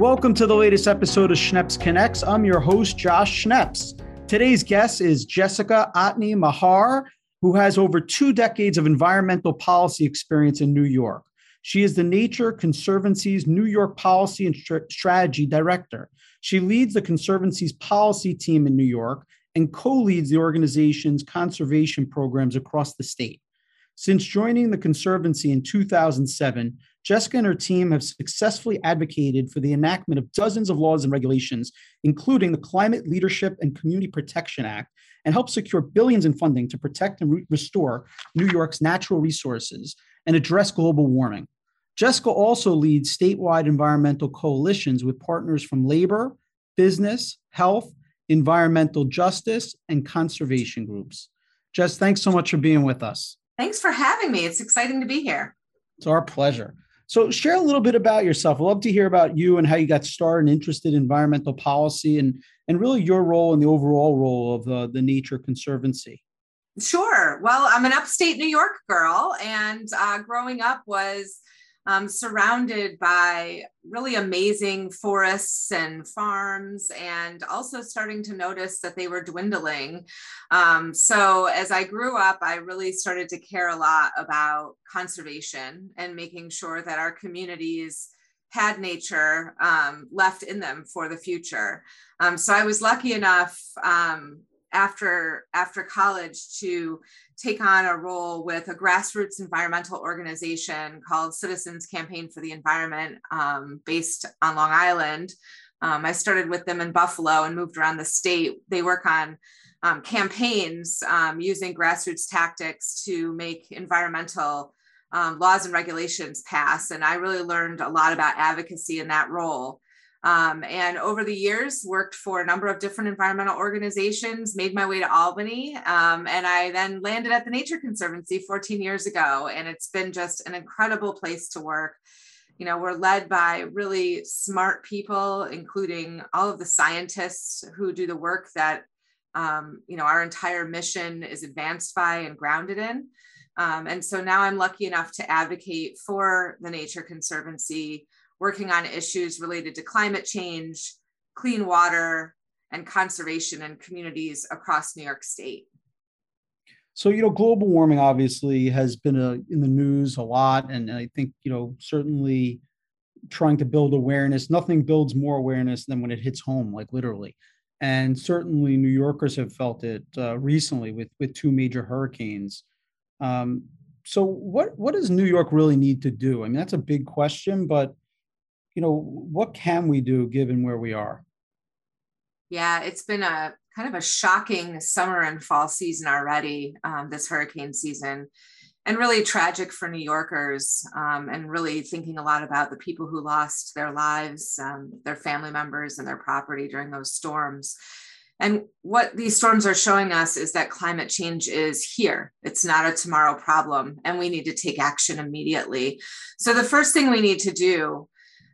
Welcome to the latest episode of Schneps Connects. I'm your host, Josh Schneps. Today's guest is Jessica Ottney Mahar, who has over two decades of environmental policy experience in New York. She is the Nature Conservancy's New York Policy and Strategy Director. She leads the Conservancy's policy team in New York and co leads the organization's conservation programs across the state. Since joining the Conservancy in 2007, Jessica and her team have successfully advocated for the enactment of dozens of laws and regulations, including the Climate Leadership and Community Protection Act, and helped secure billions in funding to protect and re- restore New York's natural resources and address global warming. Jessica also leads statewide environmental coalitions with partners from labor, business, health, environmental justice, and conservation groups. Jess, thanks so much for being with us. Thanks for having me. It's exciting to be here. It's our pleasure. So, share a little bit about yourself. I'd love to hear about you and how you got started and interested in environmental policy and, and really your role and the overall role of the, the Nature Conservancy. Sure. Well, I'm an upstate New York girl, and uh, growing up was um, surrounded by really amazing forests and farms, and also starting to notice that they were dwindling. Um, so, as I grew up, I really started to care a lot about conservation and making sure that our communities had nature um, left in them for the future. Um, so I was lucky enough um, after after college to take on a role with a grassroots environmental organization called Citizens Campaign for the Environment, um, based on Long Island. Um, I started with them in Buffalo and moved around the state. They work on um, campaigns um, using grassroots tactics to make environmental um, laws and regulations pass. And I really learned a lot about advocacy in that role. Um, and over the years worked for a number of different environmental organizations made my way to albany um, and i then landed at the nature conservancy 14 years ago and it's been just an incredible place to work. You know we're led by really smart people including all of the scientists who do the work that um, you know our entire mission is advanced by and grounded in. Um, and so now i'm lucky enough to advocate for the nature conservancy working on issues related to climate change, clean water, and conservation in communities across New York State. So, you know, global warming obviously has been a, in the news a lot. And I think, you know, certainly trying to build awareness, nothing builds more awareness than when it hits home, like literally. And certainly New Yorkers have felt it uh, recently with, with two major hurricanes. Um, so what, what does New York really need to do? I mean, that's a big question, but you know, what can we do given where we are? Yeah, it's been a kind of a shocking summer and fall season already, um, this hurricane season, and really tragic for New Yorkers, um, and really thinking a lot about the people who lost their lives, um, their family members, and their property during those storms. And what these storms are showing us is that climate change is here. It's not a tomorrow problem, and we need to take action immediately. So, the first thing we need to do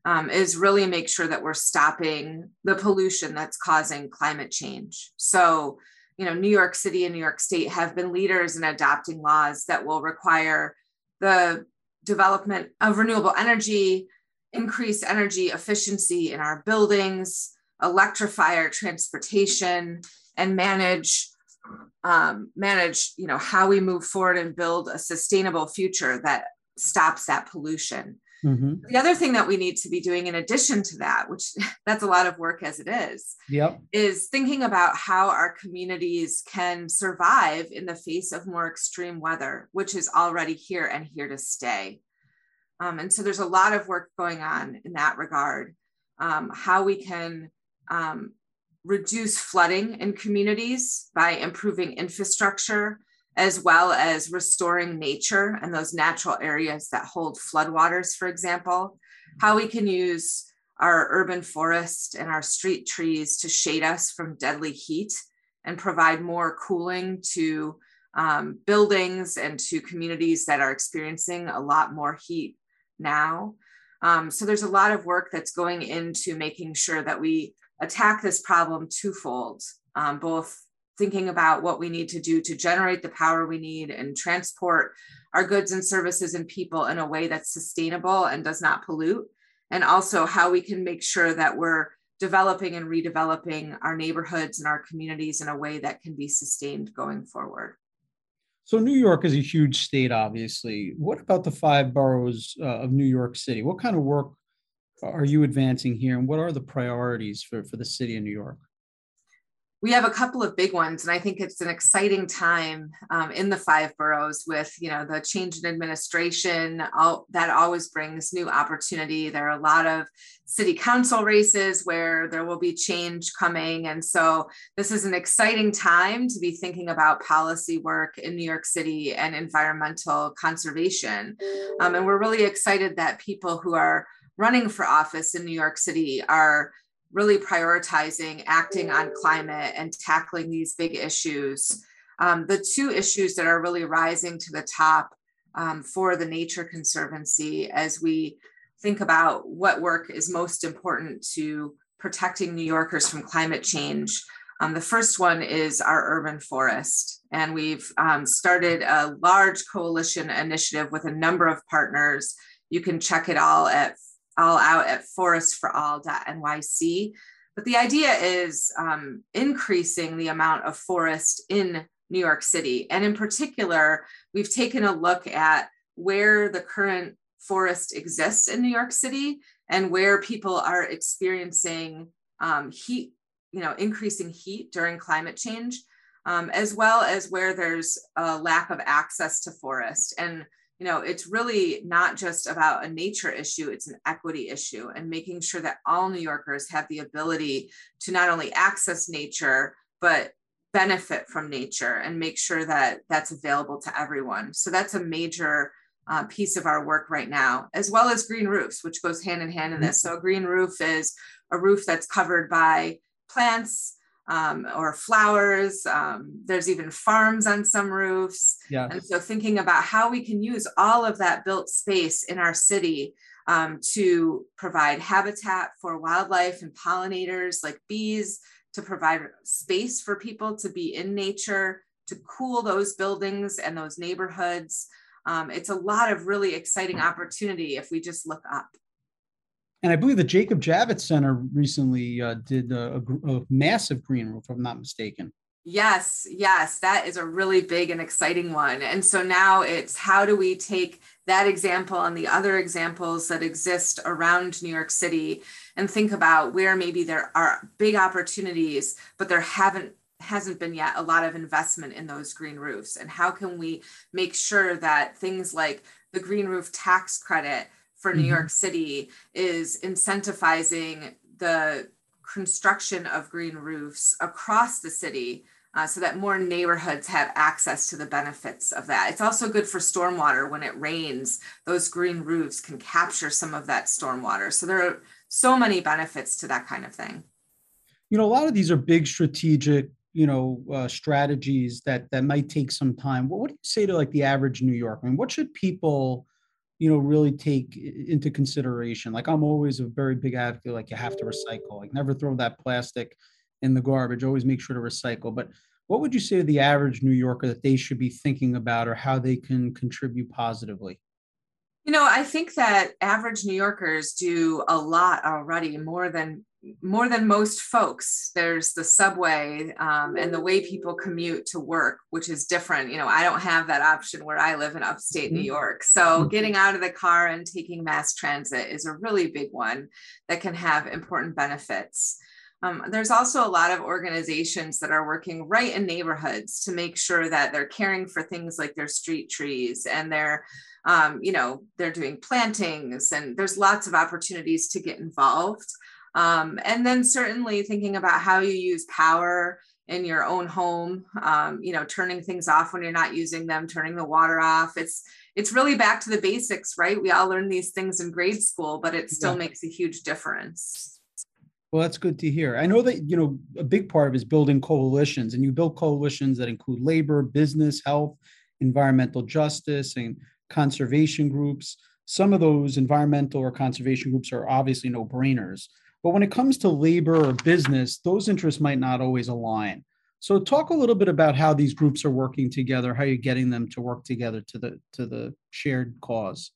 um, is really make sure that we're stopping the pollution that's causing climate change. So, you know, New York City and New York State have been leaders in adopting laws that will require the development of renewable energy, increase energy efficiency in our buildings, electrify our transportation, and manage um, manage you know how we move forward and build a sustainable future that stops that pollution Mm-hmm. The other thing that we need to be doing in addition to that, which that's a lot of work as it is, yep. is thinking about how our communities can survive in the face of more extreme weather, which is already here and here to stay. Um, and so there's a lot of work going on in that regard. Um, how we can um, reduce flooding in communities by improving infrastructure as well as restoring nature and those natural areas that hold floodwaters, for example, how we can use our urban forest and our street trees to shade us from deadly heat and provide more cooling to um, buildings and to communities that are experiencing a lot more heat now. Um, so there's a lot of work that's going into making sure that we attack this problem twofold, um, both thinking about what we need to do to generate the power we need and transport our goods and services and people in a way that's sustainable and does not pollute and also how we can make sure that we're developing and redeveloping our neighborhoods and our communities in a way that can be sustained going forward. So, New York is a huge state, obviously. What about the five boroughs uh, of New York City? What kind of work are you advancing here, and what are the priorities for, for the city of New York? We have a couple of big ones and i think it's an exciting time um, in the five boroughs with you know the change in administration all, that always brings new opportunity. There are a lot of city council races where there will be change coming and so this is an exciting time to be thinking about policy work in new york city and environmental conservation. Um, and we're really excited that people who are running for office in new york city are really prioritizing acting on climate and tackling these big issues. Um, the two issues that are really rising to the top um, for the Nature Conservancy as we think about what work is most important to protecting New Yorkers from climate change. Um, the first one is our urban forest. And we've um, started a large coalition initiative with a number of partners. You can check it all at all out at forestforall.nyc. But the idea is um, increasing the amount of forest in New York City. And in particular, we've taken a look at where the current forest exists in New York City and where people are experiencing um, heat, you know, increasing heat during climate change, um, as well as where there's a lack of access to forest. And you know it's really not just about a nature issue it's an equity issue and making sure that all new yorkers have the ability to not only access nature but benefit from nature and make sure that that's available to everyone. So that's a major uh, piece of our work right now as well as green roofs which goes hand in hand in this. So a green roof is a roof that's covered by plants um, or flowers. Um, there's even farms on some roofs. Yeah. And so thinking about how we can use all of that built space in our city um, to provide habitat for wildlife and pollinators like bees, to provide space for people to be in nature, to cool those buildings and those neighborhoods. Um, it's a lot of really exciting opportunity if we just look up. And I believe the Jacob Javits Center recently uh, did a, a, massive green roof, if I'm not mistaken. Yes, yes, that is a really big and exciting one. And so now it's how do we take that example and the other examples that exist around New York City and think about where maybe there are big opportunities, but there haven't hasn't been yet a lot of investment in those green roofs and how can we make sure that things like the green roof tax credit for New mm-hmm. York City is incentivizing the construction of green roofs across the city uh, so that more neighborhoods have access to the benefits of that. It's also good for stormwater when it rains. Those green roofs can capture some of that stormwater. So there are so many benefits to that kind of thing. You know, a lot of these are big strategic, you know, uh, strategies that that might take some time. What, what do you say to like the average New York? I mean, what should people you know really take into consideration like i'm always a very big advocate like you have to recycle like never throw that plastic in the garbage always make sure to recycle. But what would you say to the average new yorker that they should be thinking about or how they can contribute positively you know i think that average new yorkers do a lot already more than more than most folks there's the subway um, and the way people commute to work which is different you know i don't have that option where i live in upstate new mm-hmm. york so mm-hmm. getting out of the car and taking mass transit is a really big one that can have important benefits um, there's also a lot of organizations that are working right in neighborhoods to make sure that they're caring for things like their street trees and they're um, you know they're doing plantings and there's lots of opportunities to get involved um, and then certainly thinking about how you use power in your own home, um, you know, turning things off when you're not using them, turning the water off. It's it's really back to the basics, right? We all learn these things in grade school, but it still yeah. makes a huge difference. Well, that's good to hear. I know that you know a big part of is building coalitions, and you build coalitions that include labor, business, health, environmental justice, and conservation groups. Some of those environmental or conservation groups are obviously no brainers. But when it comes to labor or business, those interests might not always align. So talk a little bit about how these groups are working together, how you're getting them to work together to the to the shared cause.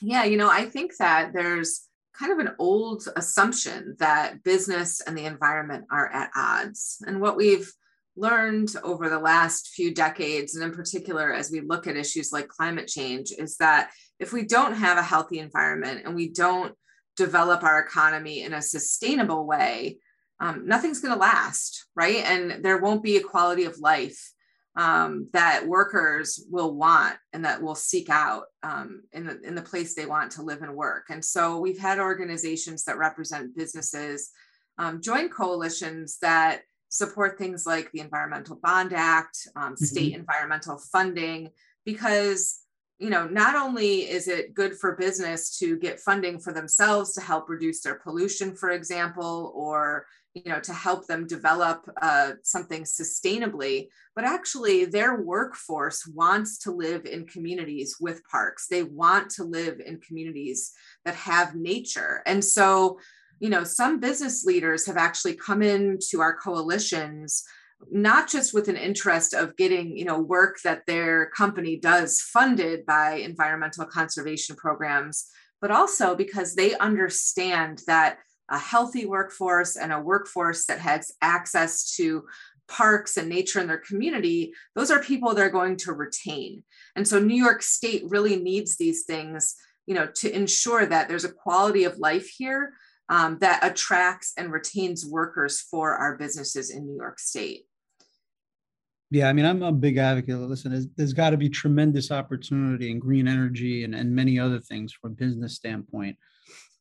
Yeah, you know, I think that there's kind of an old assumption that business and the environment are at odds. And what we've learned over the last few decades, and in particular as we look at issues like climate change, is that if we don't have a healthy environment and we don't develop our economy in a sustainable way, um, nothing's going to last, right? And there won't be a quality of life um, that workers will want and that will seek out um, in, the, in the place they want to live and work. And so we've had organizations that represent businesses um, join coalitions that support things like the Environmental Bond Act, um, mm-hmm. state environmental funding, because you know not only is it good for business to get funding for themselves to help reduce their pollution, for example, or you know to help them develop uh, something sustainably but actually their workforce wants to live in communities with parks. They want to live in communities that have nature. And so you know some business leaders have actually come into our coalitions not just with an interest of getting you know work that their company does funded by environmental conservation programs but also because they understand that a healthy workforce and a workforce that has access to parks and nature in their community, those are people they're going to retain. And so New York State really needs these things, you know, to ensure that there's a quality of life here um, that attracts and retains workers for our businesses in New York State. Yeah, I mean, I'm a big advocate. Listen, there's, there's got to be tremendous opportunity in green energy and, and many other things from a business standpoint.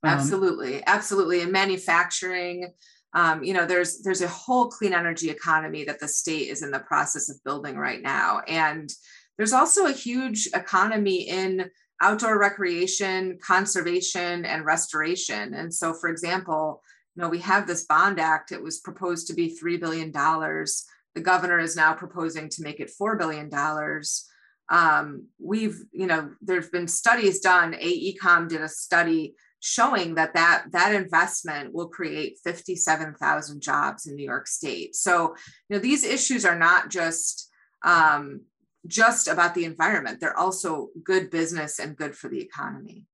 Um, absolutely, absolutely. In manufacturing, um, you know, there's there's a whole clean energy economy that the state is in the process of building right now, and there's also a huge economy in outdoor recreation, conservation, and restoration. And so, for example, you know, we have this bond act. It was proposed to be three billion dollars. The governor is now proposing to make it four billion dollars. Um, we've, you know, there's been studies done. AECOM did a study showing that that that investment will create 57,000 jobs in New York State. So, you know, these issues are not just um, just about the environment; they're also good business and good for the economy.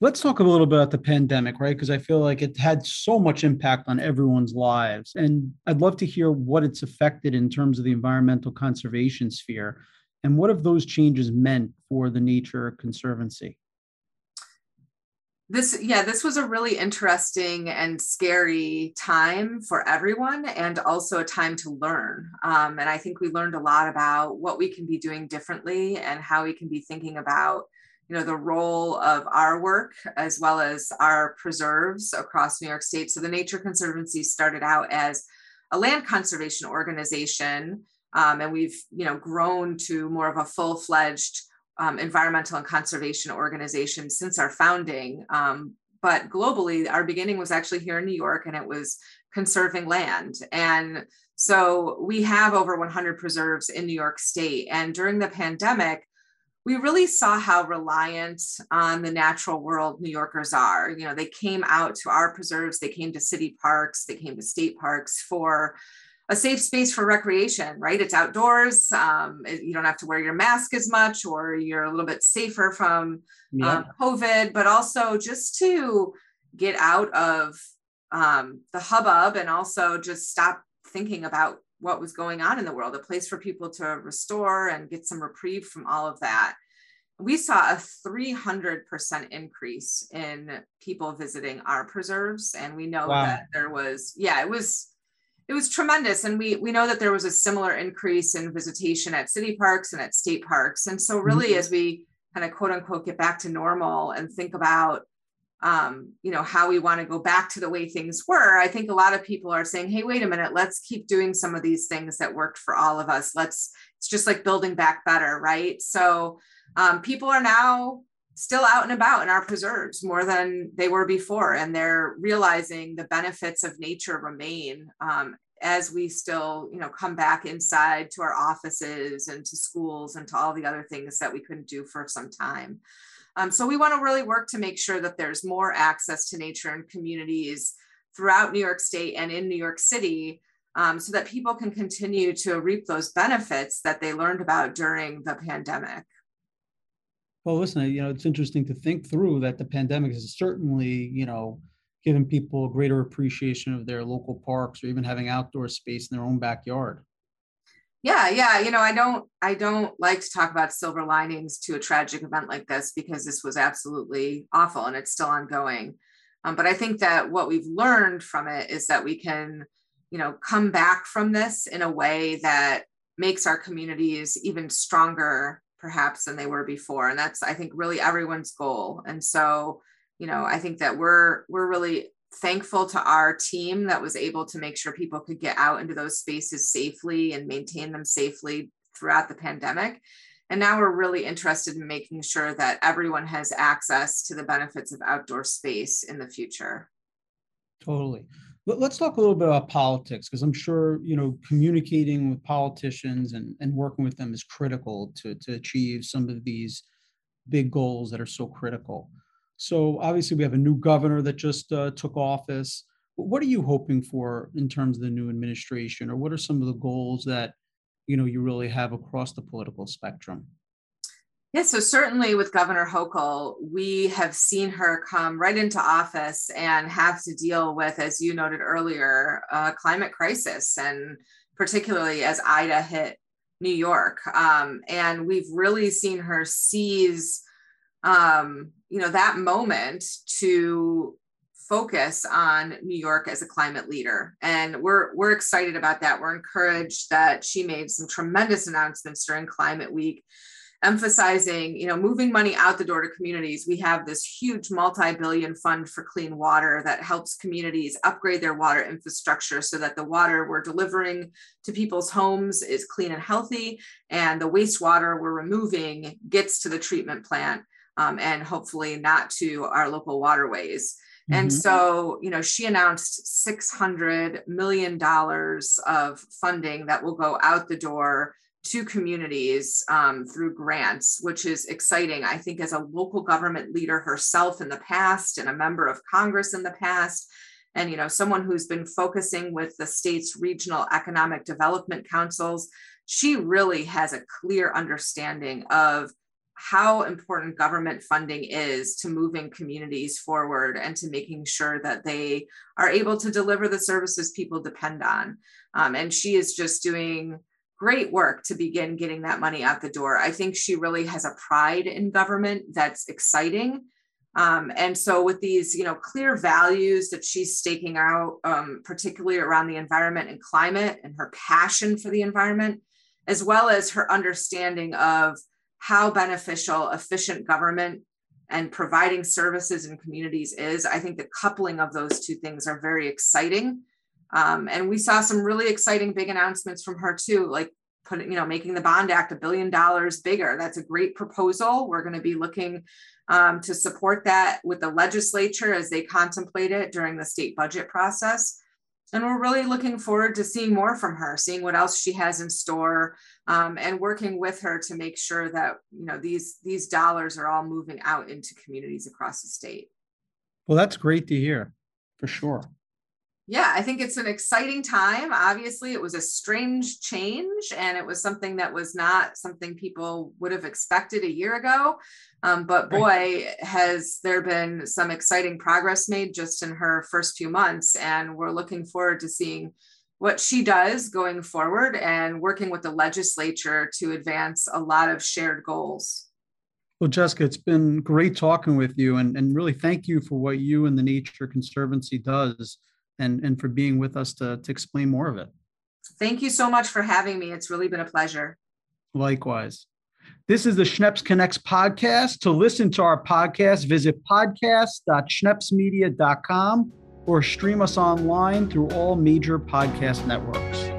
Let's talk a little bit about the pandemic, right? Because I feel like it had so much impact on everyone's lives. And I'd love to hear what it's affected in terms of the environmental conservation sphere. And what have those changes meant for the Nature Conservancy? This yeah this was a really interesting and scary time for everyone and also a time to learn. Um, and i think we learned a lot about what we can be doing differently and how we can be thinking about you know the role of our work as well as our preserves across new york state. So the nature conservancy started out as a land conservation organization um, and we've you know grown to more of a full-fledged um, environmental and conservation organizations since our founding. Um, but globally, our beginning was actually here in New York and it was conserving land. And so we have over 100 preserves in New York State. And during the pandemic, we really saw how reliant on the natural world New Yorkers are. You know, they came out to our preserves, they came to city parks, they came to state parks for a safe space for recreation, right? It's outdoors. Um, you don't have to wear your mask as much, or you're a little bit safer from yeah. um, COVID, but also just to get out of um, the hubbub and also just stop thinking about what was going on in the world, a place for people to restore and get some reprieve from all of that. We saw a 300% increase in people visiting our preserves. And we know wow. that there was, yeah, it was it was tremendous. And we we know that there was a similar increase in visitation at city parks and at state parks. And so really mm-hmm. as we kind of quote unquote get back to normal and think about um, you know how we want to go back to the way things were i think a lot of people are saying hey wait a minute let's keep doing some of these things that worked for all of us. Let's it's just like building back better right? So um, people are now still out and about in our preserves more than they were before and they're realizing the benefits of nature remain um, as we still you know come back inside to our offices and to schools and to all the other things that we couldn't do for some time. Um, so we want to really work to make sure that there's more access to nature in communities throughout new york state and in new york city um, so that people can continue to reap those benefits that they learned about during the pandemic Well, listen, you know, it's interesting to think through that the pandemic has certainly, you know, given people a greater appreciation of their local parks or even having outdoor space in their own backyard. Yeah, yeah, you know, I don't I don't like to talk about silver linings to a tragic event like this because this was absolutely awful and it's still ongoing. Um, but I think that what we've learned from it is that we can, you know, come back from this in a way that makes our communities even stronger perhaps than they were before and that's i think really everyone's goal and so you know i think that we're we're really thankful to our team that was able to make sure people could get out into those spaces safely and maintain them safely throughout the pandemic and now we're really interested in making sure that everyone has access to the benefits of outdoor space in the future. Totally Let's talk a little bit about politics because I'm sure you know communicating with politicians and, and working with them is critical to, to achieve some of these big goals that are so critical. So obviously we have a new governor that just uh, took office. What are you hoping for in terms of the new administration, or what are some of the goals that you know you really have across the political spectrum? Yeah, so certainly with Governor Hochul, we have seen her come right into office and have to deal with, as you noted earlier, a climate crisis, and particularly as Ida hit New York. Um, and we've really seen her seize, um, you know, that moment to focus on New York as a climate leader. And we're we're excited about that. We're encouraged that she made some tremendous announcements during Climate Week emphasizing, you know, moving money out the door to communities. We have this huge multi-billion fund for clean water that helps communities upgrade their water infrastructure so that the water we're delivering to people's homes is clean and healthy, and the wastewater we're removing gets to the treatment plant um, and hopefully not to our local waterways. Mm-hmm. And so, you know, she announced $600 million of funding that will go out the door to communities um, through grants, which is exciting. I think, as a local government leader herself in the past and a member of Congress in the past, and you know someone who's been focusing with the state's regional economic development councils she really has a clear understanding of how important government funding is to moving communities forward and to making sure that they are able to deliver the services people depend on um, and she is just doing great work to begin getting that money out the door. I think she really has a pride in government that's exciting. Um, and so, with these, you know, clear values that she's staking out, um, particularly around the environment and climate, and her passion for the environment, as well as her understanding of how beneficial efficient government and providing services in communities is, I think the coupling of those two things are very exciting. Um, and we saw some really exciting big announcements from her too, like putting, you know, making the Bond Act a billion dollars bigger. That's a great proposal. We're going to be looking um, to support that with the legislature as they contemplate it during the state budget process. And we're really looking forward to seeing more from her, seeing what else she has in store, um, and working with her to make sure that you know these these dollars are all moving out into communities across the state. Well, that's great to hear, for sure yeah, I think it's an exciting time. Obviously, it was a strange change, and it was something that was not something people would have expected a year ago. Um, but boy, right. has there been some exciting progress made just in her first few months. And we're looking forward to seeing what she does going forward and working with the legislature to advance a lot of shared goals. Well, Jessica, it's been great talking with you, and, and really thank you for what you and the Nature Conservancy does and, and for being with us to, to explain more of it. Thank you so much for having me. It's really been a pleasure. Likewise. This is the Schneps Connects podcast. To listen to our podcast, visit podcast.schnepsmedia.com or stream us online through all major podcast networks.